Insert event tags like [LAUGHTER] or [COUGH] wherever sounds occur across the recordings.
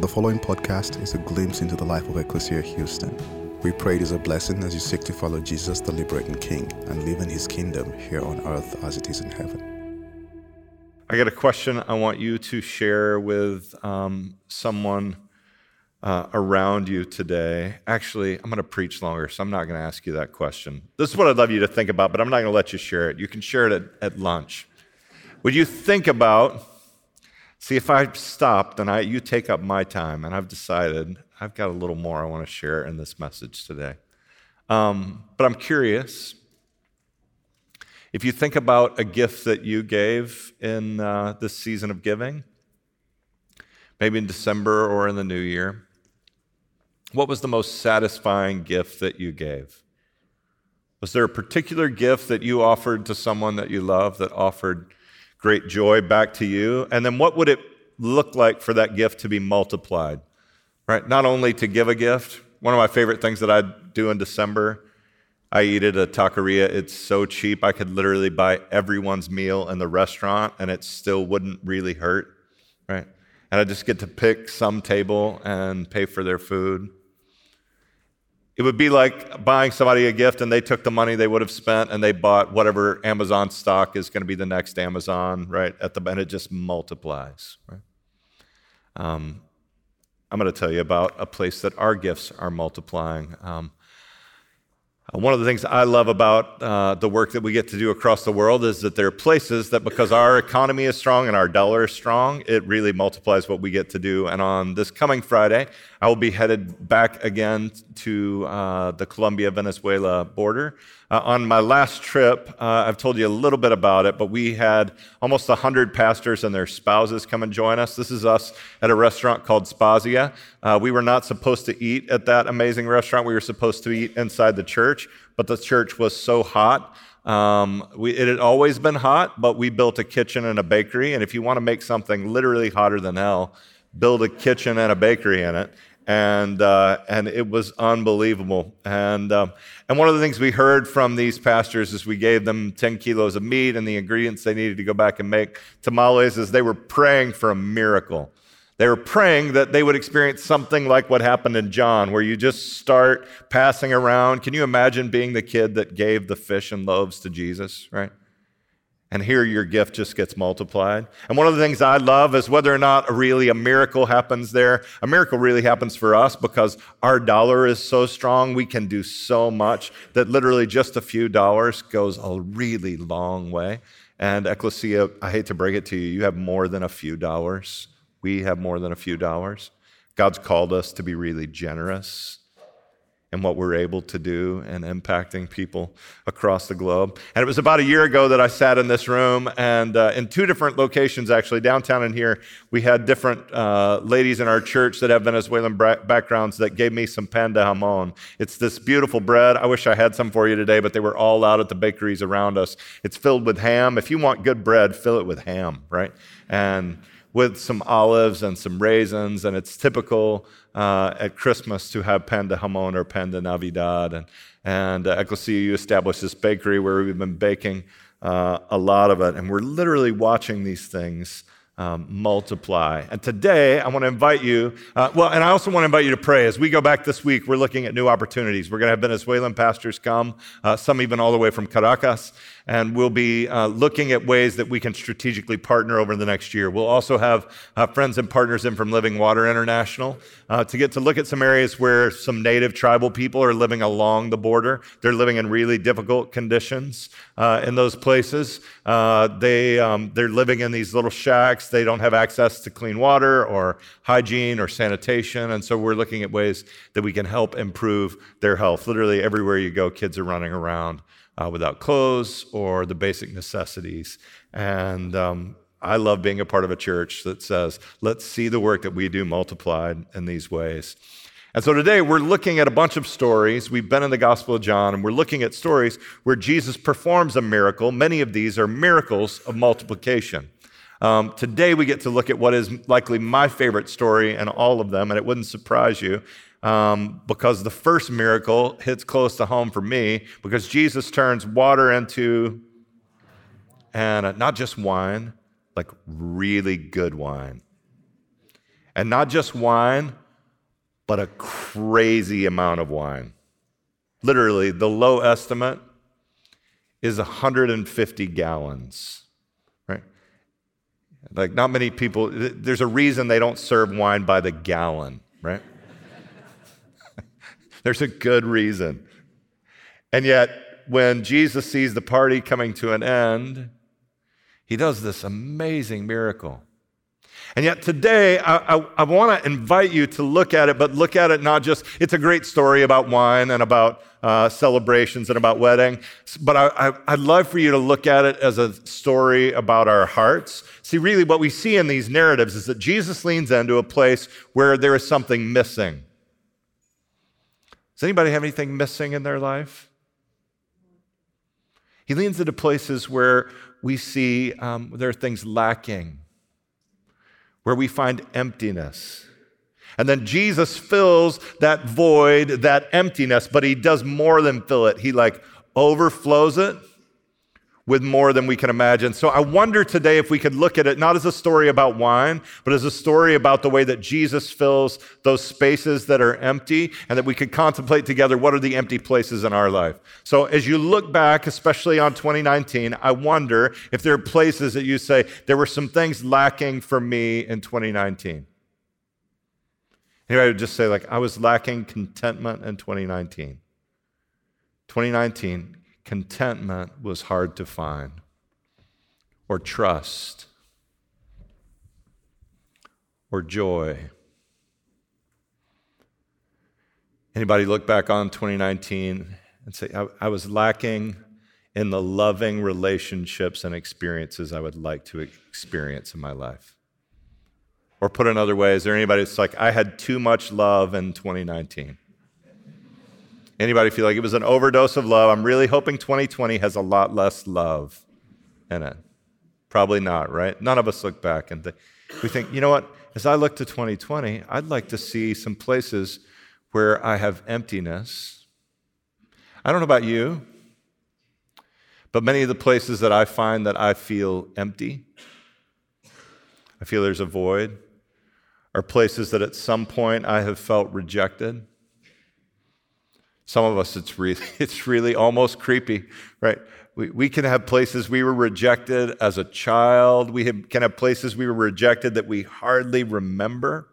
The following podcast is a glimpse into the life of Ecclesia Houston. We pray it is a blessing as you seek to follow Jesus, the liberating King, and live in his kingdom here on earth as it is in heaven. I got a question I want you to share with um, someone uh, around you today. Actually, I'm going to preach longer, so I'm not going to ask you that question. This is what I'd love you to think about, but I'm not going to let you share it. You can share it at, at lunch. Would you think about See, if I stop, then I, you take up my time, and I've decided I've got a little more I want to share in this message today. Um, but I'm curious if you think about a gift that you gave in uh, this season of giving, maybe in December or in the new year, what was the most satisfying gift that you gave? Was there a particular gift that you offered to someone that you love that offered great joy back to you? And then what would it look like for that gift to be multiplied? Right? Not only to give a gift, one of my favorite things that I do in December, I eat at a taqueria. It's so cheap. I could literally buy everyone's meal in the restaurant and it still wouldn't really hurt. Right? And I just get to pick some table and pay for their food. It would be like buying somebody a gift and they took the money they would have spent and they bought whatever Amazon stock is going to be the next Amazon, right? At the and it just multiplies, right? Um, I'm going to tell you about a place that our gifts are multiplying. Um, one of the things I love about uh, the work that we get to do across the world is that there are places that, because our economy is strong and our dollar is strong, it really multiplies what we get to do. And on this coming Friday, I will be headed back again to uh, the Colombia Venezuela border. Uh, on my last trip, uh, I've told you a little bit about it, but we had almost 100 pastors and their spouses come and join us. This is us at a restaurant called Spazia. Uh, we were not supposed to eat at that amazing restaurant. We were supposed to eat inside the church, but the church was so hot. Um, we, it had always been hot, but we built a kitchen and a bakery. And if you want to make something literally hotter than hell, build a kitchen and a bakery in it and uh, and it was unbelievable. And um, and one of the things we heard from these pastors as we gave them 10 kilos of meat and the ingredients they needed to go back and make tamales is they were praying for a miracle. They were praying that they would experience something like what happened in John, where you just start passing around. Can you imagine being the kid that gave the fish and loaves to Jesus, right? And here your gift just gets multiplied. And one of the things I love is whether or not really a miracle happens there. A miracle really happens for us because our dollar is so strong, we can do so much that literally just a few dollars goes a really long way. And Ecclesia, I hate to break it to you, you have more than a few dollars. We have more than a few dollars. God's called us to be really generous and what we're able to do and impacting people across the globe. And it was about a year ago that I sat in this room, and uh, in two different locations, actually, downtown and here, we had different uh, ladies in our church that have Venezuelan bra- backgrounds that gave me some pan de jamon. It's this beautiful bread. I wish I had some for you today, but they were all out at the bakeries around us. It's filled with ham. If you want good bread, fill it with ham, right? And with some olives and some raisins, and it's typical uh, at Christmas to have pan de jamon or pan de Navidad. And, and uh, Ecclesia, established this bakery where we've been baking uh, a lot of it, and we're literally watching these things um, multiply. And today, I want to invite you, uh, well, and I also want to invite you to pray. As we go back this week, we're looking at new opportunities. We're going to have Venezuelan pastors come, uh, some even all the way from Caracas, and we'll be uh, looking at ways that we can strategically partner over the next year. We'll also have uh, friends and partners in from Living Water International uh, to get to look at some areas where some native tribal people are living along the border. They're living in really difficult conditions uh, in those places. they, um, they're living in these little shacks they don't have access to clean water or hygiene or sanitation. And so we're looking at ways that we can help improve their health. Literally, everywhere you go, kids are running around uh, without clothes or the basic necessities. And um, I love being a part of a church that says, let's see the work that we do multiplied in these ways. And so today we're looking at a bunch of stories. We've been in the Gospel of John, and we're looking at stories where Jesus performs a miracle. Many of these are miracles of multiplication. Um, today, we get to look at what is likely my favorite story in all of them, and it wouldn't surprise you um, because the first miracle hits close to home for me because Jesus turns water into, and uh, not just wine, like really good wine. And not just wine, but a crazy amount of wine. Literally, the low estimate is 150 gallons, right? Like, not many people, there's a reason they don't serve wine by the gallon, right? There's a good reason. And yet, when Jesus sees the party coming to an end, he does this amazing miracle. And yet today, I, I, I want to invite you to look at it, but look at it not just, it's a great story about wine and about uh, celebrations and about wedding, but I, I'd love for you to look at it as a story about our hearts. See, really, what we see in these narratives is that Jesus leans into a place where there is something missing. Does anybody have anything missing in their life? He leans into places where we see um, there are things lacking where we find emptiness. And then Jesus fills that void, that emptiness, but he does more than fill it. He like overflows it with more than we can imagine. So I wonder today if we could look at it not as a story about wine, but as a story about the way that Jesus fills those spaces that are empty and that we could contemplate together what are the empty places in our life. So as you look back, especially on 2019, I wonder if there are places that you say, there were some things lacking for me in 2019. Anybody would just say, like, I was lacking contentment in 2019. 2019, contentment was hard to find, or trust, or joy. Anybody look back on 2019 and say, I, I, was lacking in the loving relationships and experiences I would like to experience in my life? Or put another way, is there anybody that's like, I had too much love in 2019? Anybody feel like it was an overdose of love? I'm really hoping 2020 has a lot less love in it. Probably not, right? None of us look back and th- we think, you know what? As I look to 2020, I'd like to see some places where I have emptiness. I don't know about you, but many of the places that I find that I feel empty, I feel there's a void, are places that at some point I have felt rejected some of us, it's really, [LAUGHS] it's really almost creepy, right? We, we can have places we were rejected as a child. We have, can have places we were rejected that we hardly remember.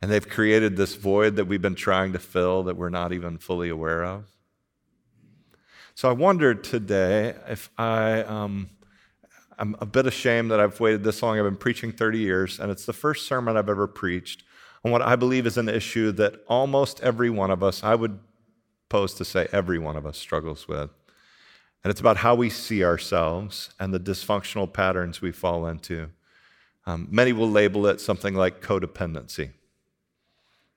And they've created this void that we've been trying to fill that we're not even fully aware of. So I wondered today if I, um, I'm a bit ashamed that I've waited this long. I've been preaching 30 years, and it's the first sermon I've ever preached on what I believe is an issue that almost every one of us, I would pose to say every one of us, struggles with. And it's about how we see ourselves and the dysfunctional patterns we fall into. Um, many will label it something like codependency.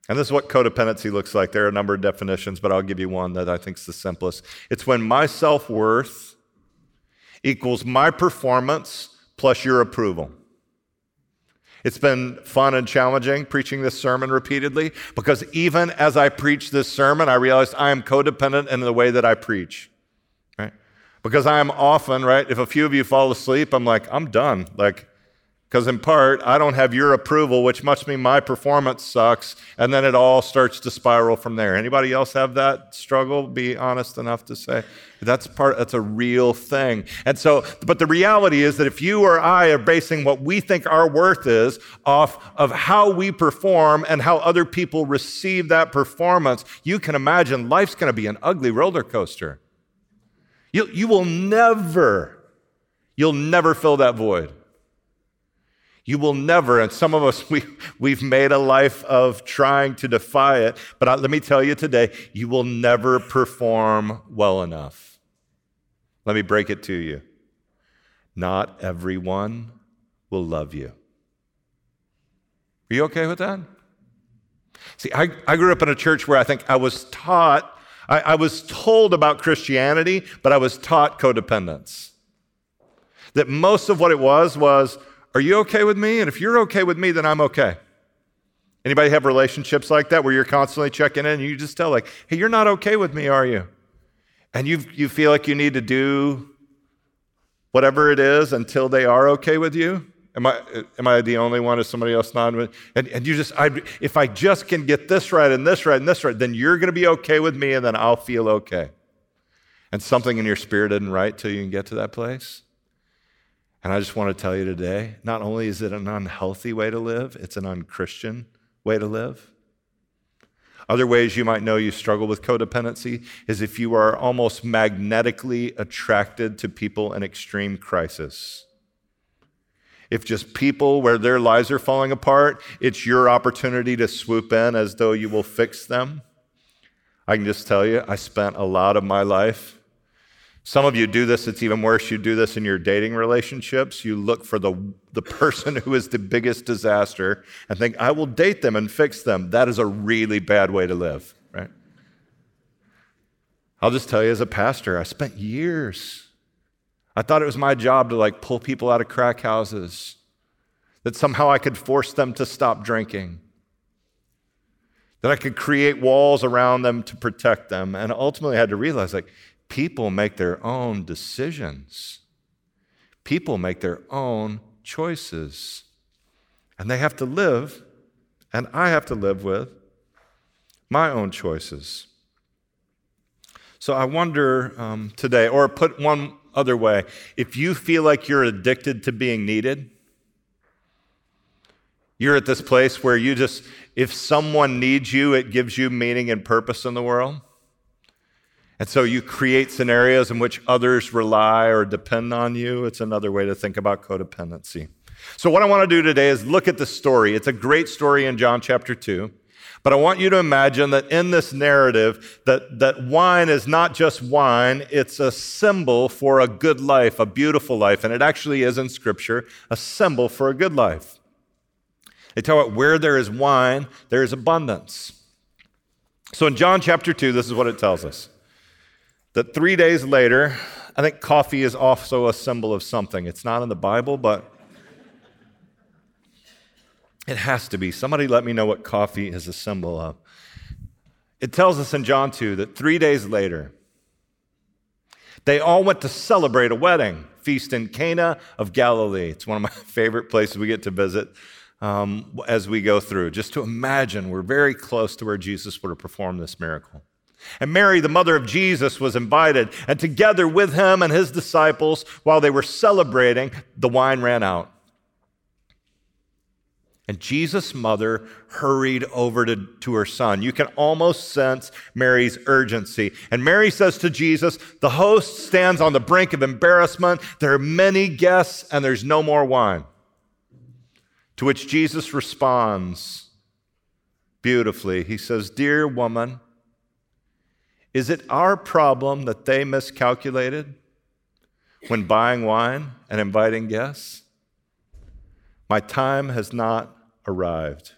And this is what codependency looks like. There are a number of definitions, but I'll give you one that I think is the simplest. It's when my self worth equals my performance plus your approval. It's been fun and challenging preaching this sermon repeatedly because even as I preach this sermon, I realized I am codependent in the way that I preach. Right? Because I am often, right, if a few of you fall asleep, I'm like, I'm done. Like, because in part, I don't have your approval, which must mean my performance sucks, and then it all starts to spiral from there. Anybody else have that struggle? Be honest enough to say that's part. That's a real thing. And so, but the reality is that if you or I are basing what we think our worth is off of how we perform and how other people receive that performance, you can imagine life's going to be an ugly roller coaster. You, you will never, you'll never fill that void. You will never, and some of us, [LAUGHS] we, we've made a life of trying to defy it, but let me tell you today, you will never perform well enough. Let me break it to you. Not everyone will love you. Are you okay with that? See, I, I grew up in a church where I think I was taught, I, I was told about Christianity, but I was taught codependence. That most of what it was was, are you okay with me? And if you're okay with me, then I'm okay. Anybody have relationships like that where you're constantly checking in and you just tell, like, hey, you're not okay with me, are you? And you, you feel like you need to do whatever it is until they are okay with you? Am I, am I the only one? Is somebody else not? And, and you just, I, if I just can get this right and this right and this right, then you're going to be okay with me and then I'll feel okay. And something in your spirit isn't right till you can get to that place. And I just want to tell you today not only is it an unhealthy way to live, it's an unchristian way to live. Other ways you might know you struggle with codependency is if you are almost magnetically attracted to people in extreme crisis. If just people where their lives are falling apart, it's your opportunity to swoop in as though you will fix them. I can just tell you, I spent a lot of my life. Some of you do this, it's even worse. You do this in your dating relationships. You look for the, the person who is the biggest disaster and think, I will date them and fix them. That is a really bad way to live, right? I'll just tell you as a pastor, I spent years. I thought it was my job to like pull people out of crack houses, that somehow I could force them to stop drinking that I could create walls around them to protect them. And ultimately, I had to realize like, people make their own decisions, people make their own choices. And they have to live, and I have to live with my own choices. So I wonder um, today, or put one other way, if you feel like you're addicted to being needed, you're at this place where you just, if someone needs you, it gives you meaning and purpose in the world. And so you create scenarios in which others rely or depend on you. It's another way to think about codependency. So, what I want to do today is look at the story. It's a great story in John chapter 2. But I want you to imagine that in this narrative, that, that wine is not just wine, it's a symbol for a good life, a beautiful life. And it actually is in Scripture a symbol for a good life. They tell about where there is wine, there is abundance. So in John chapter 2, this is what it tells us that three days later, I think coffee is also a symbol of something. It's not in the Bible, but it has to be. Somebody let me know what coffee is a symbol of. It tells us in John 2 that three days later, they all went to celebrate a wedding feast in Cana of Galilee. It's one of my [LAUGHS] favorite places we get to visit um, as we go through, just to imagine we're very close to where Jesus would have performed this miracle. And Mary, the mother of Jesus, was invited, and together with him and his disciples, while they were celebrating, the wine ran out. And Jesus' mother hurried over to, to her son. You can almost sense Mary's urgency. And Mary says to Jesus, The host stands on the brink of embarrassment. There are many guests, and there's no more wine. To which Jesus responds beautifully. He says, Dear woman, is it our problem that they miscalculated when buying wine and inviting guests? My time has not arrived.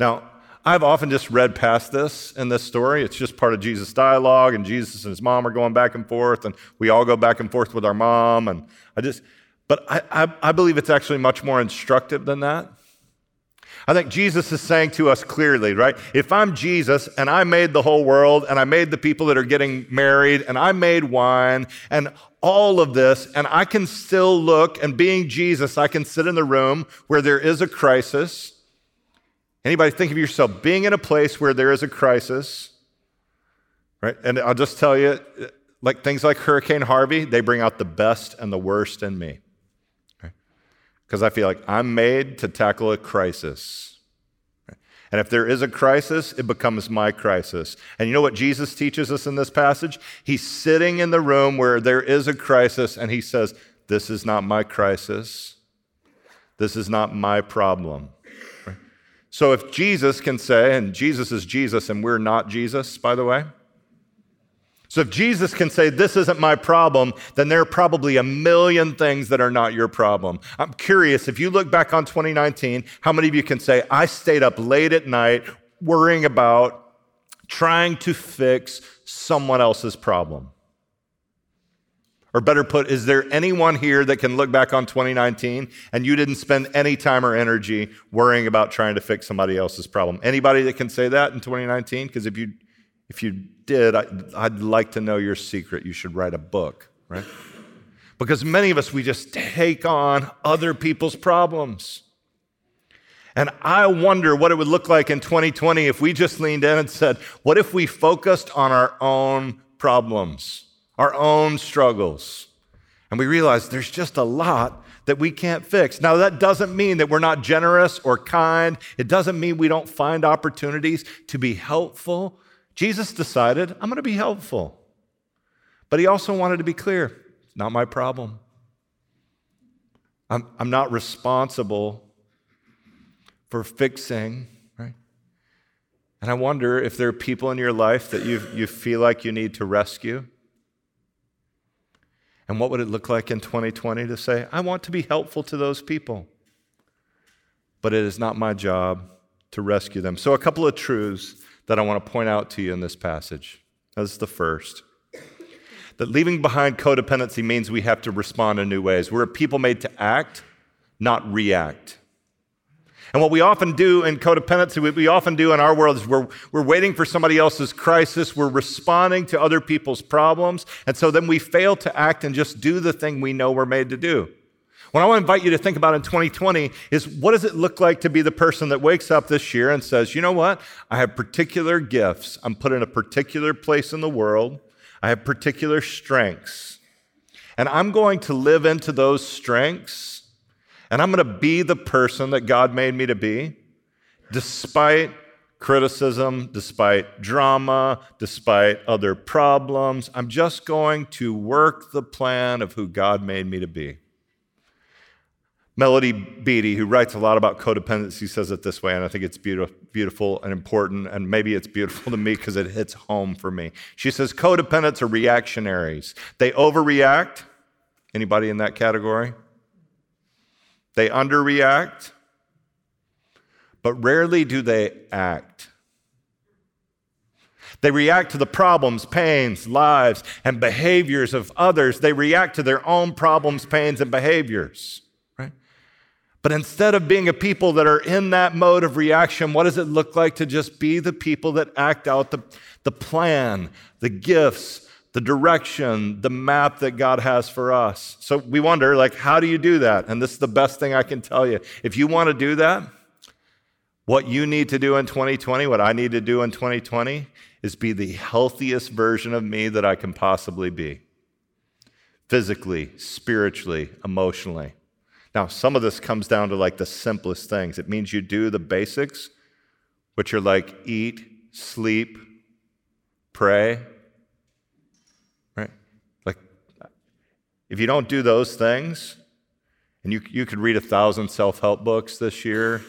Now, I've often just read past this in this story. It's just part of Jesus' dialogue, and Jesus and his mom are going back and forth, and we all go back and forth with our mom. And I just, but I, I, I believe it's actually much more instructive than that. I think Jesus is saying to us clearly, right? If I'm Jesus and I made the whole world and I made the people that are getting married and I made wine and all of this, and I can still look and being Jesus, I can sit in the room where there is a crisis. Anybody think of yourself being in a place where there is a crisis, right? And I'll just tell you, like things like Hurricane Harvey, they bring out the best and the worst in me because I feel like I'm made to tackle a crisis. And if there is a crisis, it becomes my crisis. And you know what Jesus teaches us in this passage? He's sitting in the room where there is a crisis and he says, This is not my crisis. This is not my problem. So if Jesus can say, and Jesus is Jesus and we're not Jesus, by the way, so if Jesus can say, This isn't my problem, then there are probably a million things that are not your problem. I'm curious, if you look back on 2019, how many of you can say, I stayed up late at night worrying about trying to fix someone else's problem? Or better put, is there anyone here that can look back on 2019 and you didn't spend any time or energy worrying about trying to fix somebody else's problem? Anybody that can say that in 2019? Because if you if you did, I, would like to know your secret. You should write a book, right? Because many of us, we just take on other people's problems. And I wonder what it would look like in 2020 if we just leaned in and said, What if we focused on our own problems, our own struggles? And we realized there's just a lot that we can't fix. Now, that doesn't mean that we're not generous or kind. It doesn't mean we don't find opportunities to be helpful. Jesus decided, I'm going to be helpful. But he also wanted to be clear it's not my problem. I'm, I'm not responsible for fixing, right? And I wonder if there are people in your life that you, you feel like you need to rescue. And what would it look like in 2020 to say, I want to be helpful to those people, but it is not my job to rescue them? So, a couple of truths that I want to point out to you in this passage. This is the first. That leaving behind codependency means we have to respond in new ways. We're a people made to act, not react. And what we often do in codependency, what we often do in our world is we're, we're waiting for somebody else's crisis, we're responding to other people's problems, and so then we fail to act and just do the thing we know we're made to do. What I want to invite you to think about in 2020 is what does it look like to be the person that wakes up this year and says, you know what? I have particular gifts. I'm put in a particular place in the world. I have particular strengths. And I'm going to live into those strengths and I'm going to be the person that God made me to be, despite criticism, despite drama, despite other problems. I'm just going to work the plan of who God made me to be. Melody Beattie, who writes a lot about codependency, says it this way, and I think it's beautiful and important, and maybe it's beautiful to me because it hits home for me. She says codependents are reactionaries. They overreact. Anybody in that category? They underreact, but rarely do they act. They react to the problems, pains, lives, and behaviors of others. They react to their own problems, pains, and behaviors. But instead of being a people that are in that mode of reaction, what does it look like to just be the people that act out the, the plan, the gifts, the direction, the map that God has for us. So we wonder, like, how do you do that? And this is the best thing I can tell you. If you want to do that, what you need to do in 2020, what I need to do in 2020, is be the healthiest version of me that I can possibly be physically, spiritually, emotionally. Now, some of this comes down to like the simplest things. It means you do the basics, which are like eat, sleep, pray, right? Like, If you don't do those things, and you, you could read a thousand self help books this year,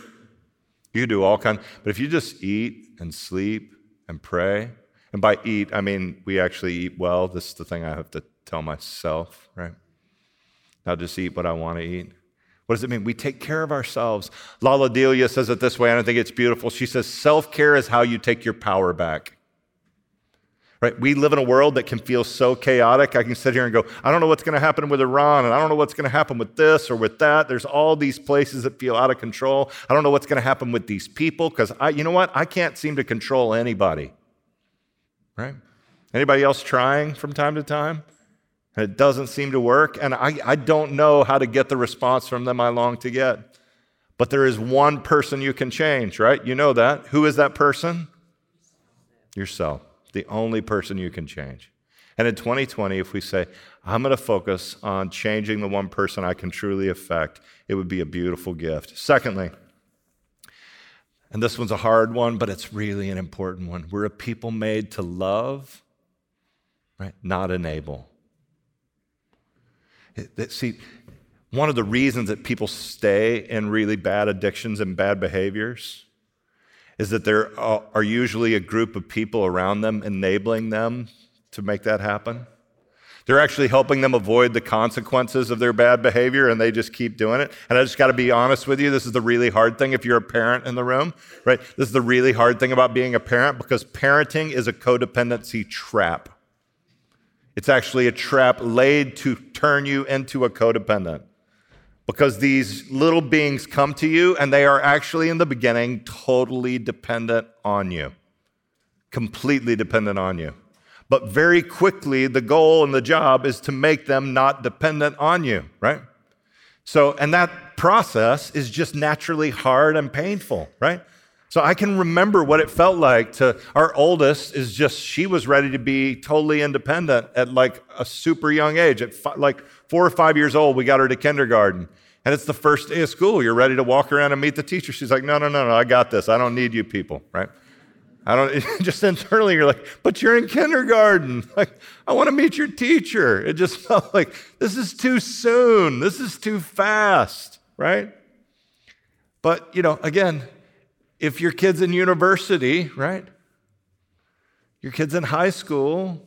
you could do all kinds, but if you just eat and sleep and pray, and by eat, I mean we actually eat well. This is the thing I have to tell myself, right? Not just eat what I want to eat. What does it mean? We take care of ourselves. Lalah Delia says it this way, I think it's beautiful. She says, Self care is how you take your power back. Right? We live in a world that can feel so chaotic. I can sit here and go, I don't know what's going to happen with Iran, and I don't know what's going to happen with this or with that. There's all these places that feel out of control. I don't know what's going to happen with these people because I, you know what? I can't seem to control anybody. Right? Anybody else trying from time to time? It doesn't seem to work, and I, I don't know how to get the response from them I long to get. But there is one person you can change, right? You know that. Who is that person? Yourself the only person you can change. And in 2020, if we say, I'm going to focus on changing the one person I can truly affect, it would be a beautiful gift. Secondly, and this one's a hard one, but it's really an important one. We're a people made to love, right? Not enable. See, one of the reasons that people stay in really bad addictions and bad behaviors is that there are usually a group of people around them enabling them to make that happen. They're actually helping them avoid the consequences of their bad behavior and they just keep doing it. And I just got to be honest with you, this is the really hard thing if you're a parent in the room, right? This is the really hard thing about being a parent because parenting is a codependency trap. It's actually a trap laid to turn you into a codependent because these little beings come to you and they are actually in the beginning totally dependent on you, completely dependent on you. But very quickly, the goal and the job is to make them not dependent on you, right? So, and that process is just naturally hard and painful, right? So I can remember what it felt like to our oldest is just she was ready to be totally independent at like a super young age. At like four or five years old, we got her to kindergarten. And it's the first day of school. You're ready to walk around and meet the teacher. She's like, no, no, no, no, I got this. I don't need you people, right? I don't, [LAUGHS] just internally, you're like, but you're in kindergarten. Like, I want to meet your teacher. It just [LAUGHS] felt like, this is too soon. This is too fast, right? But, you know, again, if your kid's in university, right? Your kid's in high school,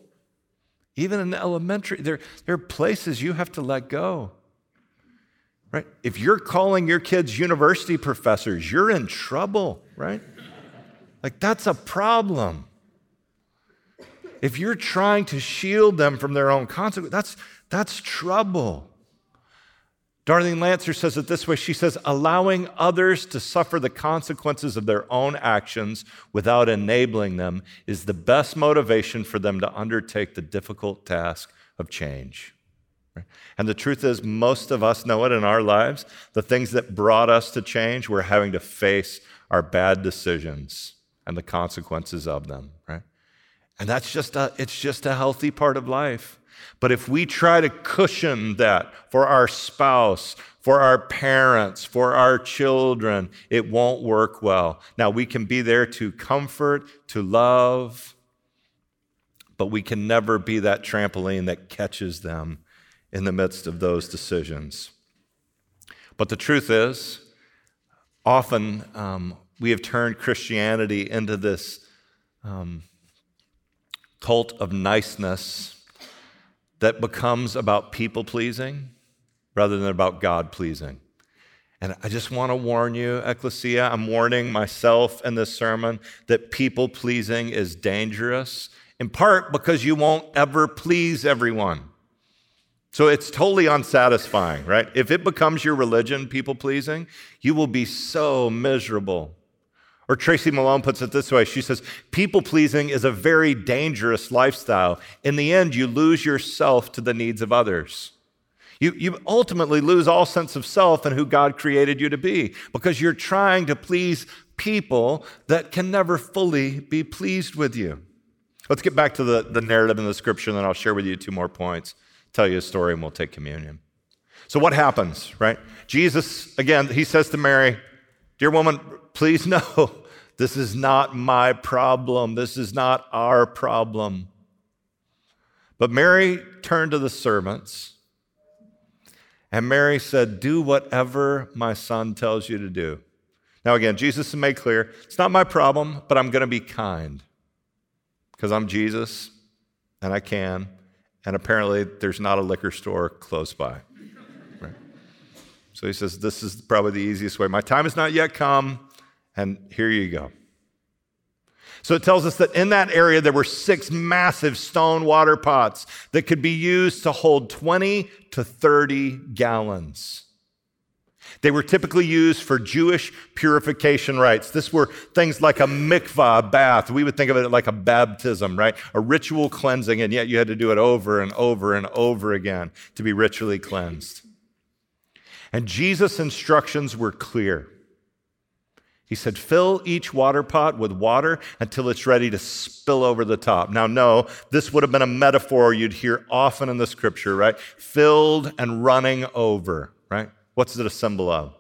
even in elementary, there, there are places you have to let go. Right? If you're calling your kids university professors, you're in trouble, right? Like that's a problem. If you're trying to shield them from their own consequences, that's, that's trouble. Darlene Lancer says it this way She says, allowing others to suffer the consequences of their own actions without enabling them is the best motivation for them to undertake the difficult task of change. And the truth is, most of us know it in our lives. The things that brought us to change, we're having to face our bad decisions and the consequences of them, right? And that's just a, it's just a healthy part of life. But if we try to cushion that for our spouse, for our parents, for our children, it won't work well. Now, we can be there to comfort, to love, but we can never be that trampoline that catches them in the midst of those decisions. But the truth is, often um, we have turned Christianity into this um, cult of niceness that becomes about people pleasing rather than about God pleasing. And I just want to warn you, Ecclesia, I'm warning myself in this sermon that people pleasing is dangerous, in part because you won't ever please everyone. So it's totally unsatisfying, right? If it becomes your religion, people pleasing, you will be so miserable. Or Tracy Malone puts it this way she says, People pleasing is a very dangerous lifestyle. In the end, you lose yourself to the needs of others. You, you ultimately lose all sense of self and who God created you to be because you're trying to please people that can never fully be pleased with you. Let's get back to the, the narrative in the scripture, and then I'll share with you two more points, tell you a story, and we'll take communion. So, what happens, right? Jesus, again, he says to Mary, Dear woman, please [LAUGHS] know this is not my problem. This is not our problem. But Mary turned to the servants, and Mary said, Do whatever my son tells you to do. Now, again, Jesus made clear it's not my problem, but I'm going to be kind because I'm Jesus and I can. And apparently, there's not a liquor store close by. Right? So he says, This is probably the easiest way. My time has not yet come. And here you go. So it tells us that in that area there were six massive stone water pots that could be used to hold 20 to 30 gallons. They were typically used for Jewish purification rites. This were things like a mikvah, a bath. We would think of it like a baptism, right? A ritual cleansing, and yet you had to do it over and over and over again to be ritually cleansed. And Jesus' instructions were clear. He said, fill each water pot with water until it's ready to spill over the top. Now, no, this would have been a metaphor you'd hear often in the scripture, right? Filled and running over, right? What's it a symbol of?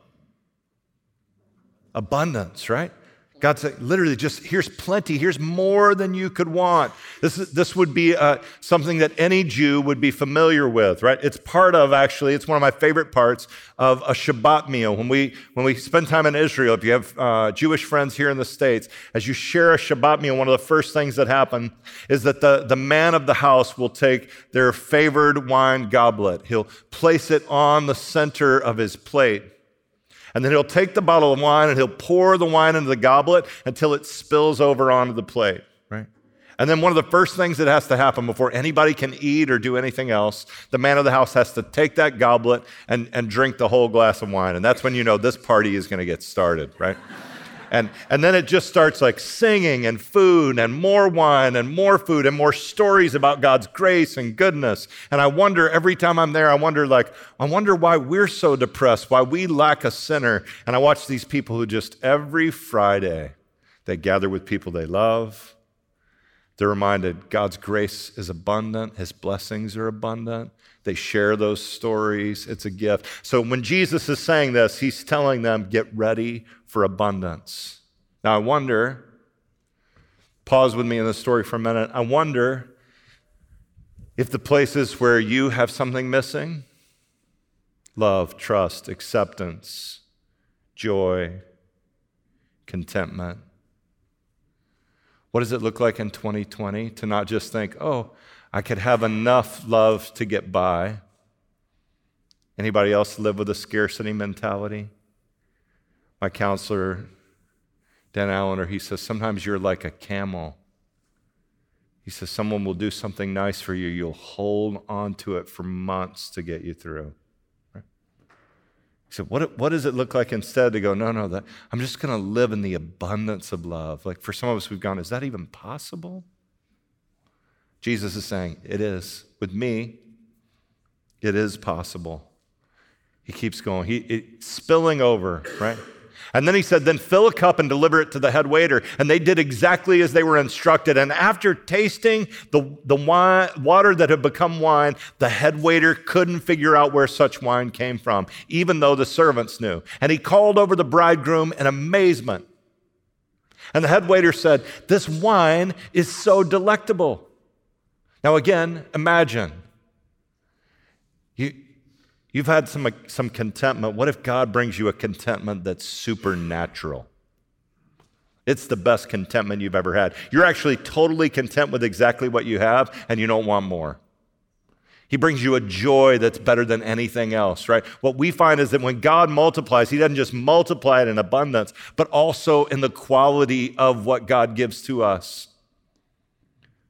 Abundance, right? God said, literally, just here's plenty, here's more than you could want. This, is, this would be uh, something that any Jew would be familiar with, right? It's part of, actually, it's one of my favorite parts of a Shabbat meal. When we, when we spend time in Israel, if you have uh, Jewish friends here in the States, as you share a Shabbat meal, one of the first things that happen is that the, the man of the house will take their favored wine goblet, he'll place it on the center of his plate. And then he'll take the bottle of wine and he'll pour the wine into the goblet until it spills over onto the plate, right? And then one of the first things that has to happen before anybody can eat or do anything else, the man of the house has to take that goblet and, and drink the whole glass of wine. And that's when you know this party is going to get started, right? And, and then it just starts like singing and food and more wine and more food and more stories about God's grace and goodness. And I wonder every time I'm there, I wonder like, I wonder why we're so depressed, why we lack a sinner. And I watch these people who just every Friday, they gather with people they love. They're reminded God's grace is abundant, His blessings are abundant. They share those stories. It's a gift. So when Jesus is saying this, He's telling them, get ready for abundance. Now, I wonder, pause with me in the story for a minute. I wonder if the places where you have something missing love, trust, acceptance, joy, contentment what does it look like in 2020 to not just think, oh, I could have enough love to get by? Anybody else live with a scarcity mentality? My counselor, Dan Allender, he says, sometimes you're like a camel. He says, someone will do something nice for you. You'll hold on to it for months to get you through. He said, what, what does it look like instead to go, no, no, that, I'm just going to live in the abundance of love? Like for some of us, we've gone, is that even possible? Jesus is saying, it is. With me, it is possible. He keeps going. He it, spilling over, right? And then he said, Then fill a cup and deliver it to the head waiter. And they did exactly as they were instructed. And after tasting the, the wine, water that had become wine, the head waiter couldn't figure out where such wine came from, even though the servants knew. And he called over the bridegroom in amazement. And the head waiter said, This wine is so delectable. Now, again, imagine. You, You've had some, some contentment. What if God brings you a contentment that's supernatural? It's the best contentment you've ever had. You're actually totally content with exactly what you have, and you don't want more. He brings you a joy that's better than anything else, right? What we find is that when God multiplies, He doesn't just multiply it in abundance, but also in the quality of what God gives to us.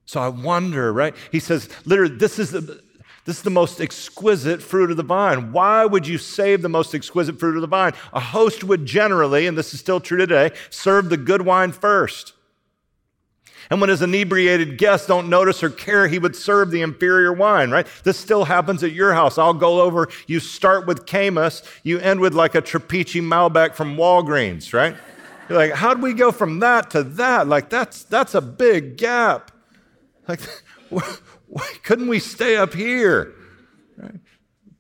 So I wonder, right? He says, literally, this is the, this is the most exquisite fruit of the vine. Why would you save the most exquisite fruit of the vine? A host would generally, and this is still true today, serve the good wine first. And when his inebriated guests don't notice or care, he would serve the inferior wine, right? This still happens at your house. I'll go over, you start with Caymus, you end with like a Trapiche Malbec from Walgreens, right? You're like, how do we go from that to that? Like, that's, that's a big gap. Like, [LAUGHS] why couldn't we stay up here? Right?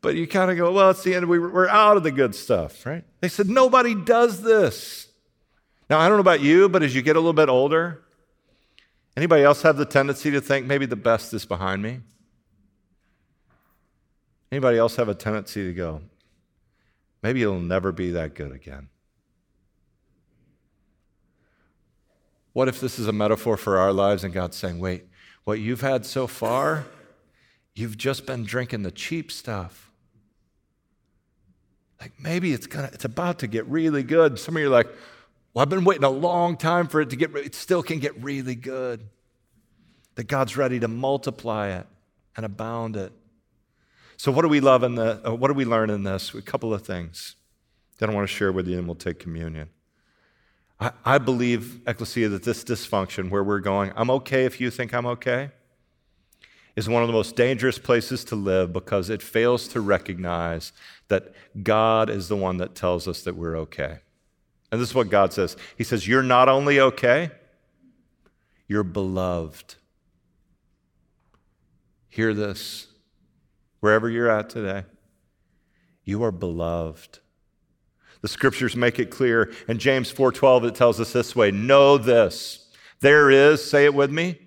But you kind of go, well, it's the end. We, we're out of the good stuff, right? They said, nobody does this. Now, I don't know about you, but as you get a little bit older, anybody else have the tendency to think maybe the best is behind me? Anybody else have a tendency to go, maybe it'll never be that good again? What if this is a metaphor for our lives and God's saying, wait, what you've had so far, you've just been drinking the cheap stuff. Like maybe it's gonna, it's about to get really good. Some of you are like, well, I've been waiting a long time for it to get, it still can get really good. That God's ready to multiply it and abound it. So, what do we love in the, uh, what do we learn in this? A couple of things that I want to share with you, and we'll take communion. I, I believe, Ecclesia, that this dysfunction where we're going, I'm okay if you think I'm okay, is one of the most dangerous places to live because it fails to recognize that God is the one that tells us that we're okay. And this is what God says He says, You're not only okay, you're beloved. Hear this wherever you're at today. You are beloved. The scriptures make it clear. In James 4:12 it tells us this way, know this. There is, say it with me.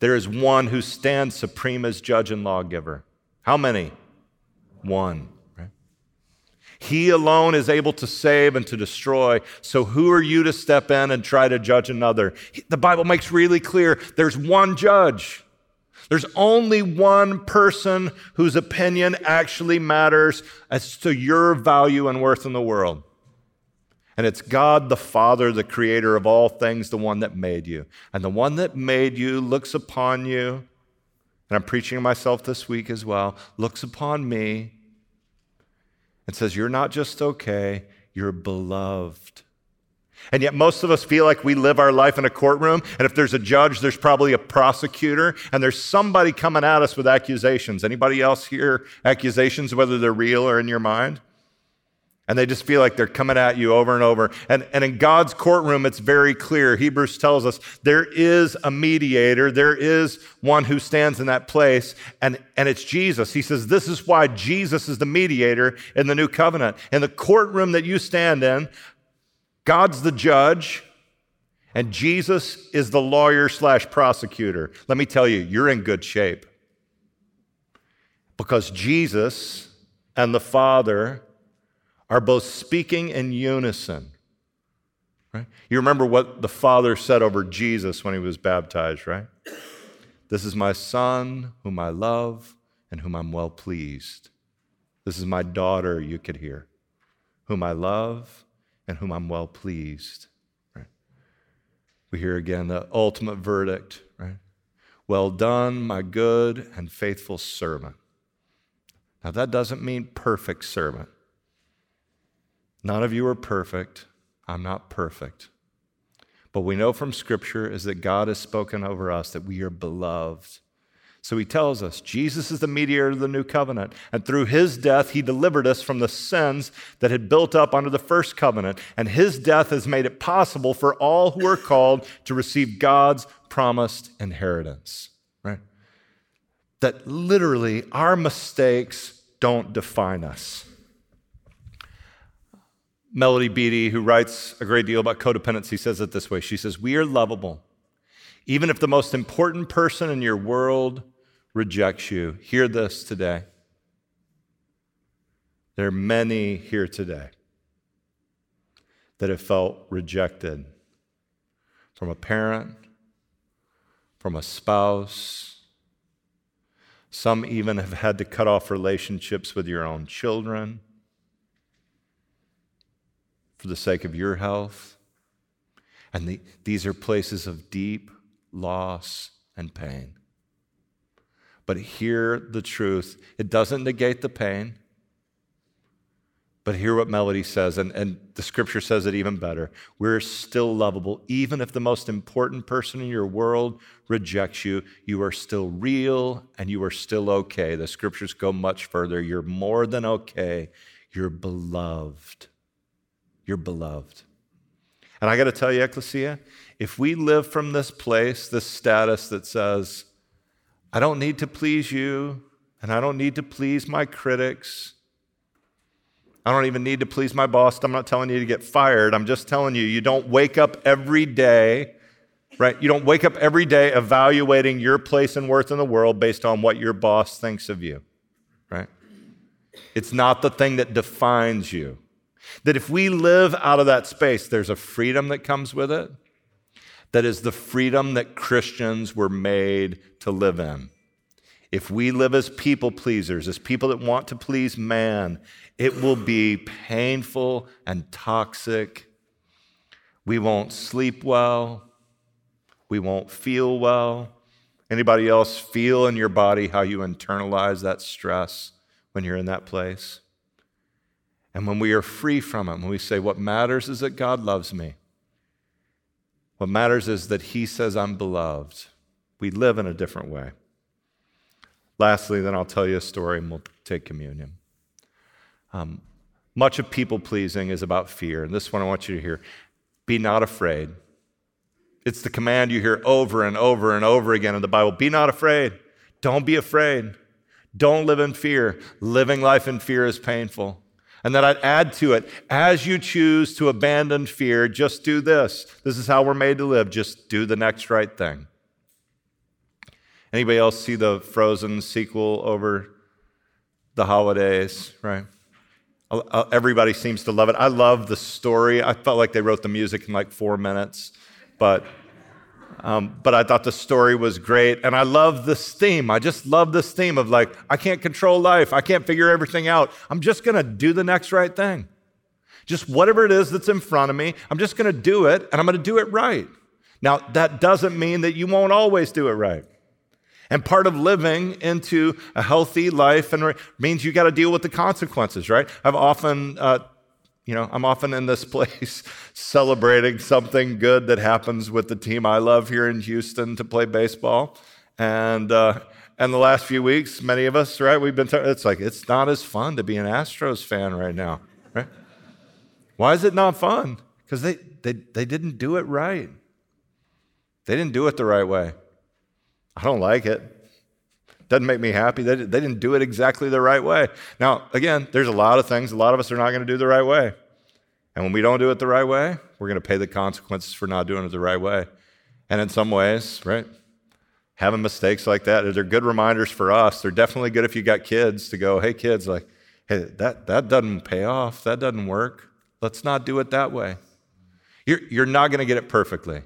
There is one who stands supreme as judge and lawgiver. How many? One. He alone is able to save and to destroy. So, who are you to step in and try to judge another? The Bible makes really clear there's one judge. There's only one person whose opinion actually matters as to your value and worth in the world. And it's God the Father, the creator of all things, the one that made you. And the one that made you looks upon you, and I'm preaching to myself this week as well, looks upon me and says, You're not just okay, You're beloved. And yet, most of us feel like we live our life in a courtroom, and if there's a judge, there's probably a prosecutor, and there's somebody coming at us with accusations. Anybody else hear accusations, whether they're real or in your mind? And they just feel like they're coming at you over and over. And, and in God's courtroom, it's very clear. Hebrews tells us there is a mediator, there is one who stands in that place, and, and it's Jesus. He says, This is why Jesus is the mediator in the new covenant. In the courtroom that you stand in, God's the judge, and Jesus is the lawyer slash prosecutor. Let me tell you, you're in good shape. Because Jesus and the Father are both speaking in unison. Right? You remember what the Father said over Jesus when he was baptized, right? This is my Son, whom I love and whom I'm well pleased. This is my daughter, you could hear, whom I love and whom I'm well pleased. Right? We hear again the ultimate verdict, right? Well done, my good and faithful servant. Now, that doesn't mean perfect servant. None of you are perfect. I'm not perfect. But we know from Scripture is that God has spoken over us that we are beloved. So he tells us Jesus is the mediator of the new covenant. And through his death, he delivered us from the sins that had built up under the first covenant. And his death has made it possible for all who are called to receive God's promised inheritance, right? That literally our mistakes don't define us. Melody Beattie, who writes a great deal about codependency, says it this way She says, We are lovable. Even if the most important person in your world rejects you, hear this today. There are many here today that have felt rejected from a parent, from a spouse. Some even have had to cut off relationships with your own children for the sake of your health. And the, these are places of deep loss and pain. But hear the truth. It doesn't negate the pain. But hear what Melody says, and, and the scripture says it even better. We're still lovable. Even if the most important person in your world rejects you, you are still real and you are still okay. The scriptures go much further. You're more than okay. You're beloved. You're beloved. And I got to tell you, Ecclesia, if we live from this place, this status that says, I don't need to please you, and I don't need to please my critics, I don't even need to please my boss. I'm not telling you to get fired. I'm just telling you, you don't wake up every day, right? You don't wake up every day evaluating your place and worth in the world based on what your boss thinks of you, right? It's not the thing that defines you. That if we live out of that space, there's a freedom that comes with it that is the freedom that Christians were made to live in. If we live as people pleasers, as people that want to please man, it will be painful and toxic. We won't sleep well. We won't feel well. Anybody else feel in your body how you internalize that stress when you're in that place? And when we are free from it, when we say, What matters is that God loves me, what matters is that He says, I'm beloved, we live in a different way. Lastly, then I'll tell you a story and we'll take communion. Um, much of people pleasing is about fear. And this one I want you to hear be not afraid. It's the command you hear over and over and over again in the Bible be not afraid. Don't be afraid. Don't live in fear. Living life in fear is painful. And then I'd add to it, as you choose to abandon fear, just do this. This is how we're made to live. Just do the next right thing. Anybody else see the Frozen sequel over the holidays, right? Uh, uh, everybody seems to love it. I love the story. I felt like they wrote the music in like four minutes, but um, but I thought the story was great. And I love this theme. I just love this theme of like, I can't control life. I can't figure everything out. I'm just going to do the next right thing. Just whatever it is that's in front of me, I'm just going to do it and I'm going to do it right. Now, that doesn't mean that you won't always do it right. And part of living into a healthy life and means you got to deal with the consequences, right? I've often uh, You know, I'm often in this [LAUGHS] place celebrating something good that happens with the team I love here in Houston to play baseball. And, uh, and the last few weeks, many of us, right, we've been, t- it's like, it's not as fun to be an Astros fan right now, right? Why is it not fun? Because they, they, they didn't do it right. They didn't do it the right way. I don't like it. Doesn't make me happy. They, they didn't do it exactly the right way. Now, again, there's a lot of things a lot of us are not going to do the right way. And when we don't do it the right way, we're going to pay the consequences for not doing it the right way. And in some ways, right, having mistakes like that, they're good reminders for us. They're definitely good if you got kids to go, hey, kids, like, hey, that, that doesn't pay off. That doesn't work. Let's not do it that way. You're, you're not going to get it perfectly.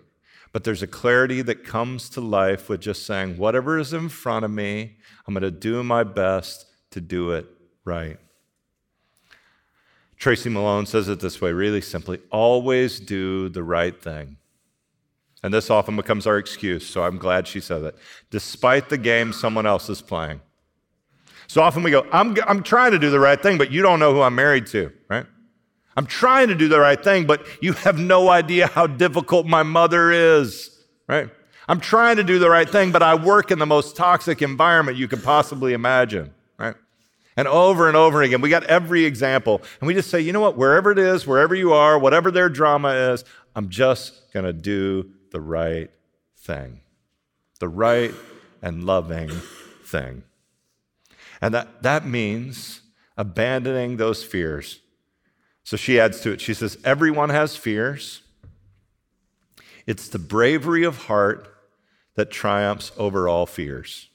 But there's a clarity that comes to life with just saying, whatever is in front of me, I'm going to do my best to do it right. Tracy Malone says it this way really simply always do the right thing. And this often becomes our excuse, so I'm glad she said it. Despite the game someone else is playing. So often we go, I'm, I'm trying to do the right thing, but you don't know who I'm married to, right? I'm trying to do the right thing, but you have no idea how difficult my mother is, right? I'm trying to do the right thing, but I work in the most toxic environment you could possibly imagine, right? And over and over again, we got every example. And we just say, you know what, wherever it is, wherever you are, whatever their drama is, I'm just going to do the right thing. The right and loving thing. And that, that means abandoning those fears so she adds to it. She says, Everyone has fears. It's the bravery of heart that triumphs over all fears.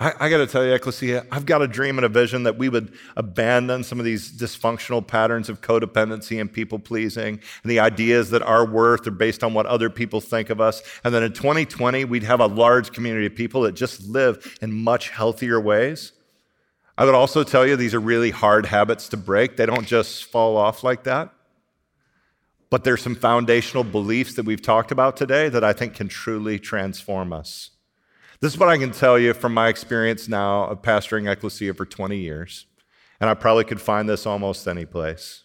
I, I got to tell you, Ecclesia, I've got a dream and a vision that we would abandon some of these dysfunctional patterns of codependency and people pleasing and the ideas that our worth are based on what other people think of us. And then in 2020, we'd have a large community of people that just live in much healthier ways. I would also tell you these are really hard habits to break. They don't just fall off like that. But there's some foundational beliefs that we've talked about today that I think can truly transform us. This is what I can tell you from my experience now of pastoring Ecclesia for 20 years. And I probably could find this almost any place.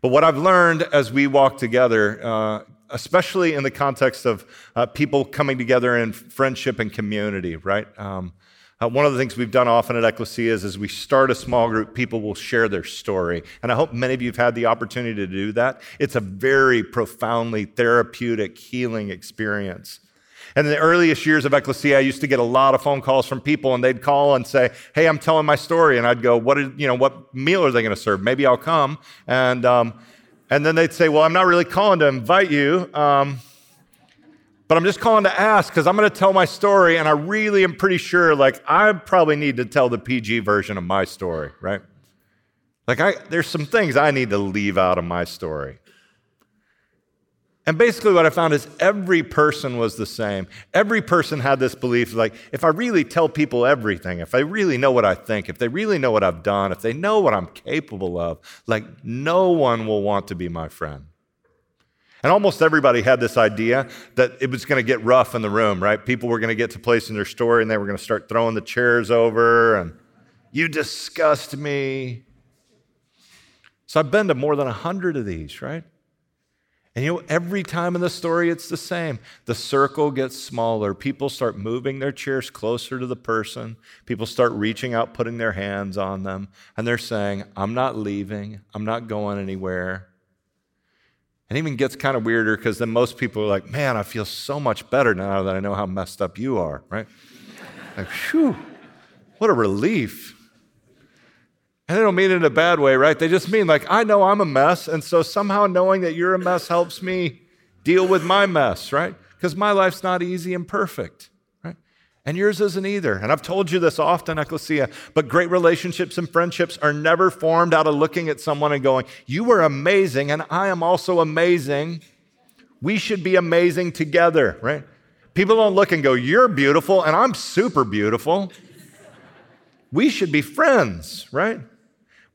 But what I've learned as we walk together, uh, especially in the context of uh, people coming together in friendship and community, right? Um, uh, one of the things we've done often at Ecclesia is as we start a small group, people will share their story. And I hope many of you have had the opportunity to do that. It's a very profoundly therapeutic, healing experience. And in the earliest years of Ecclesia, I used to get a lot of phone calls from people, and they'd call and say, "Hey, I'm telling my story," and I'd go, "What? Did, you know, what meal are they going to serve? Maybe I'll come." And um, and then they'd say, "Well, I'm not really calling to invite you." Um, but I'm just calling to ask because I'm going to tell my story, and I really am pretty sure, like, I probably need to tell the PG version of my story, right? Like, I, there's some things I need to leave out of my story. And basically, what I found is every person was the same. Every person had this belief like, if I really tell people everything, if they really know what I think, if they really know what I've done, if they know what I'm capable of, like, no one will want to be my friend. And almost everybody had this idea that it was going to get rough in the room, right? People were going to get to place in their story and they were going to start throwing the chairs over and, you disgust me. So I've been to more than a hundred of these, right? And you know, every time in the story, it's the same. The circle gets smaller. People start moving their chairs closer to the person. People start reaching out, putting their hands on them, and they're saying, I'm not leaving. I'm not going anywhere. And even gets kind of weirder because then most people are like, man, I feel so much better now that I know how messed up you are, right? like, whew, what a relief. And they don't mean it in a bad way, right? They just mean like, I know I'm a mess. And so somehow knowing that you're a mess helps me deal with my mess, right? Because my life's not easy and perfect and yours isn't either. And I've told you this often, Ecclesia, but great relationships and friendships are never formed out of looking at someone and going, You are amazing, and I am also amazing. We should be amazing together, right? People don't look and go, You're beautiful, and I'm super beautiful. We should be friends, right?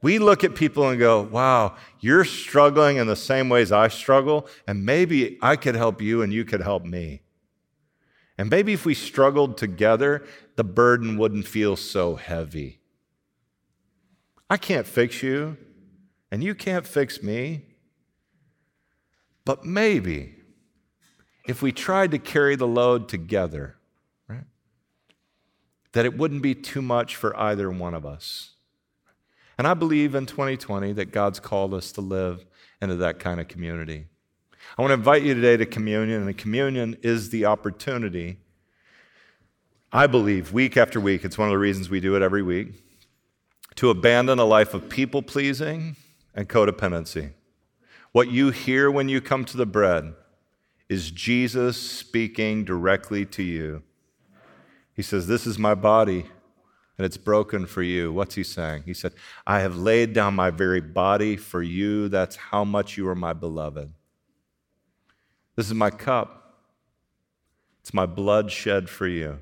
We look at people and go, Wow, you're struggling in the same ways I struggle, and maybe I could help you and you could help me. And maybe if we struggled together, the burden wouldn't feel so heavy. I can't fix you, and you can't fix me. But maybe if we tried to carry the load together, right, that it wouldn't be too much for either one of us. And I believe in 2020 that God's called us to live into that kind of community. I want to invite you today to communion, and communion is the opportunity, I believe, week after week, it's one of the reasons we do it every week, to abandon a life of people pleasing and codependency. What you hear when you come to the bread is Jesus speaking directly to you. He says, This is my body, and it's broken for you. What's he saying? He said, I have laid down my very body for you. That's how much you are my beloved. This is my cup. It's my blood shed for you.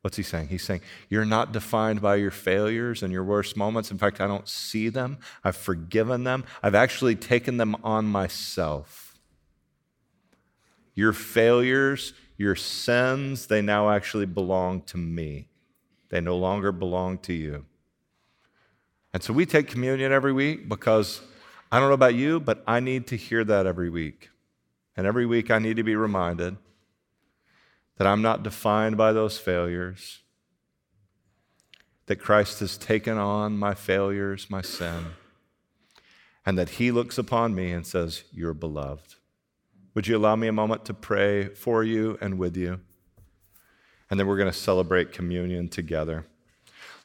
What's he saying? He's saying, You're not defined by your failures and your worst moments. In fact, I don't see them. I've forgiven them. I've actually taken them on myself. Your failures, your sins, they now actually belong to me. They no longer belong to you. And so we take communion every week because I don't know about you, but I need to hear that every week. And every week I need to be reminded that I'm not defined by those failures, that Christ has taken on my failures, my sin, and that He looks upon me and says, You're beloved. Would you allow me a moment to pray for you and with you? And then we're going to celebrate communion together.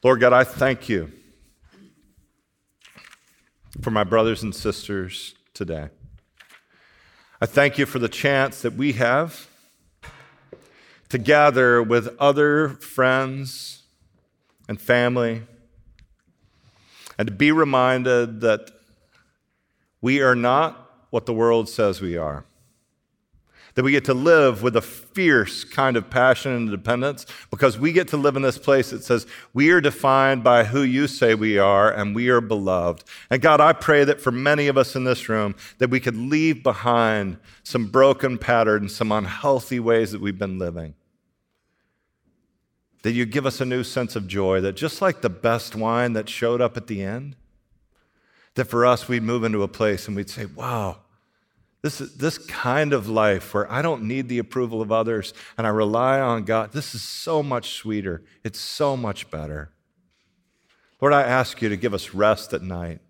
Lord God, I thank you for my brothers and sisters today. I thank you for the chance that we have to gather with other friends and family and to be reminded that we are not what the world says we are that we get to live with a fierce kind of passion and dependence because we get to live in this place that says we are defined by who you say we are and we are beloved. And God, I pray that for many of us in this room that we could leave behind some broken patterns, some unhealthy ways that we've been living. That you give us a new sense of joy, that just like the best wine that showed up at the end, that for us we'd move into a place and we'd say, wow, this, this kind of life where I don't need the approval of others and I rely on God, this is so much sweeter. It's so much better. Lord, I ask you to give us rest at night.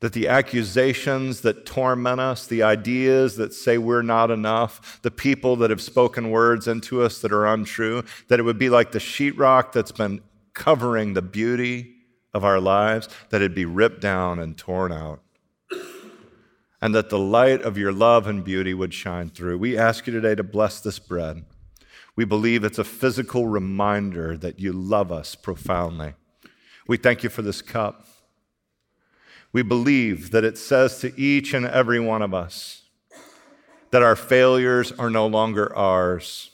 That the accusations that torment us, the ideas that say we're not enough, the people that have spoken words into us that are untrue, that it would be like the sheetrock that's been covering the beauty of our lives, that it'd be ripped down and torn out and that the light of your love and beauty would shine through. We ask you today to bless this bread. We believe it's a physical reminder that you love us profoundly. We thank you for this cup. We believe that it says to each and every one of us that our failures are no longer ours.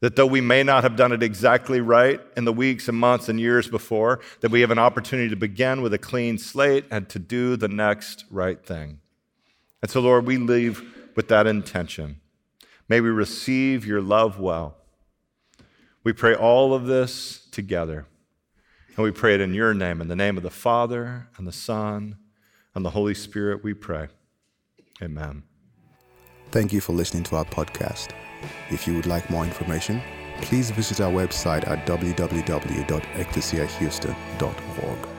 That though we may not have done it exactly right in the weeks and months and years before, that we have an opportunity to begin with a clean slate and to do the next right thing. And so, Lord, we leave with that intention. May we receive your love well. We pray all of this together. And we pray it in your name, in the name of the Father, and the Son, and the Holy Spirit, we pray. Amen. Thank you for listening to our podcast. If you would like more information, please visit our website at www.ecclesiahouston.org.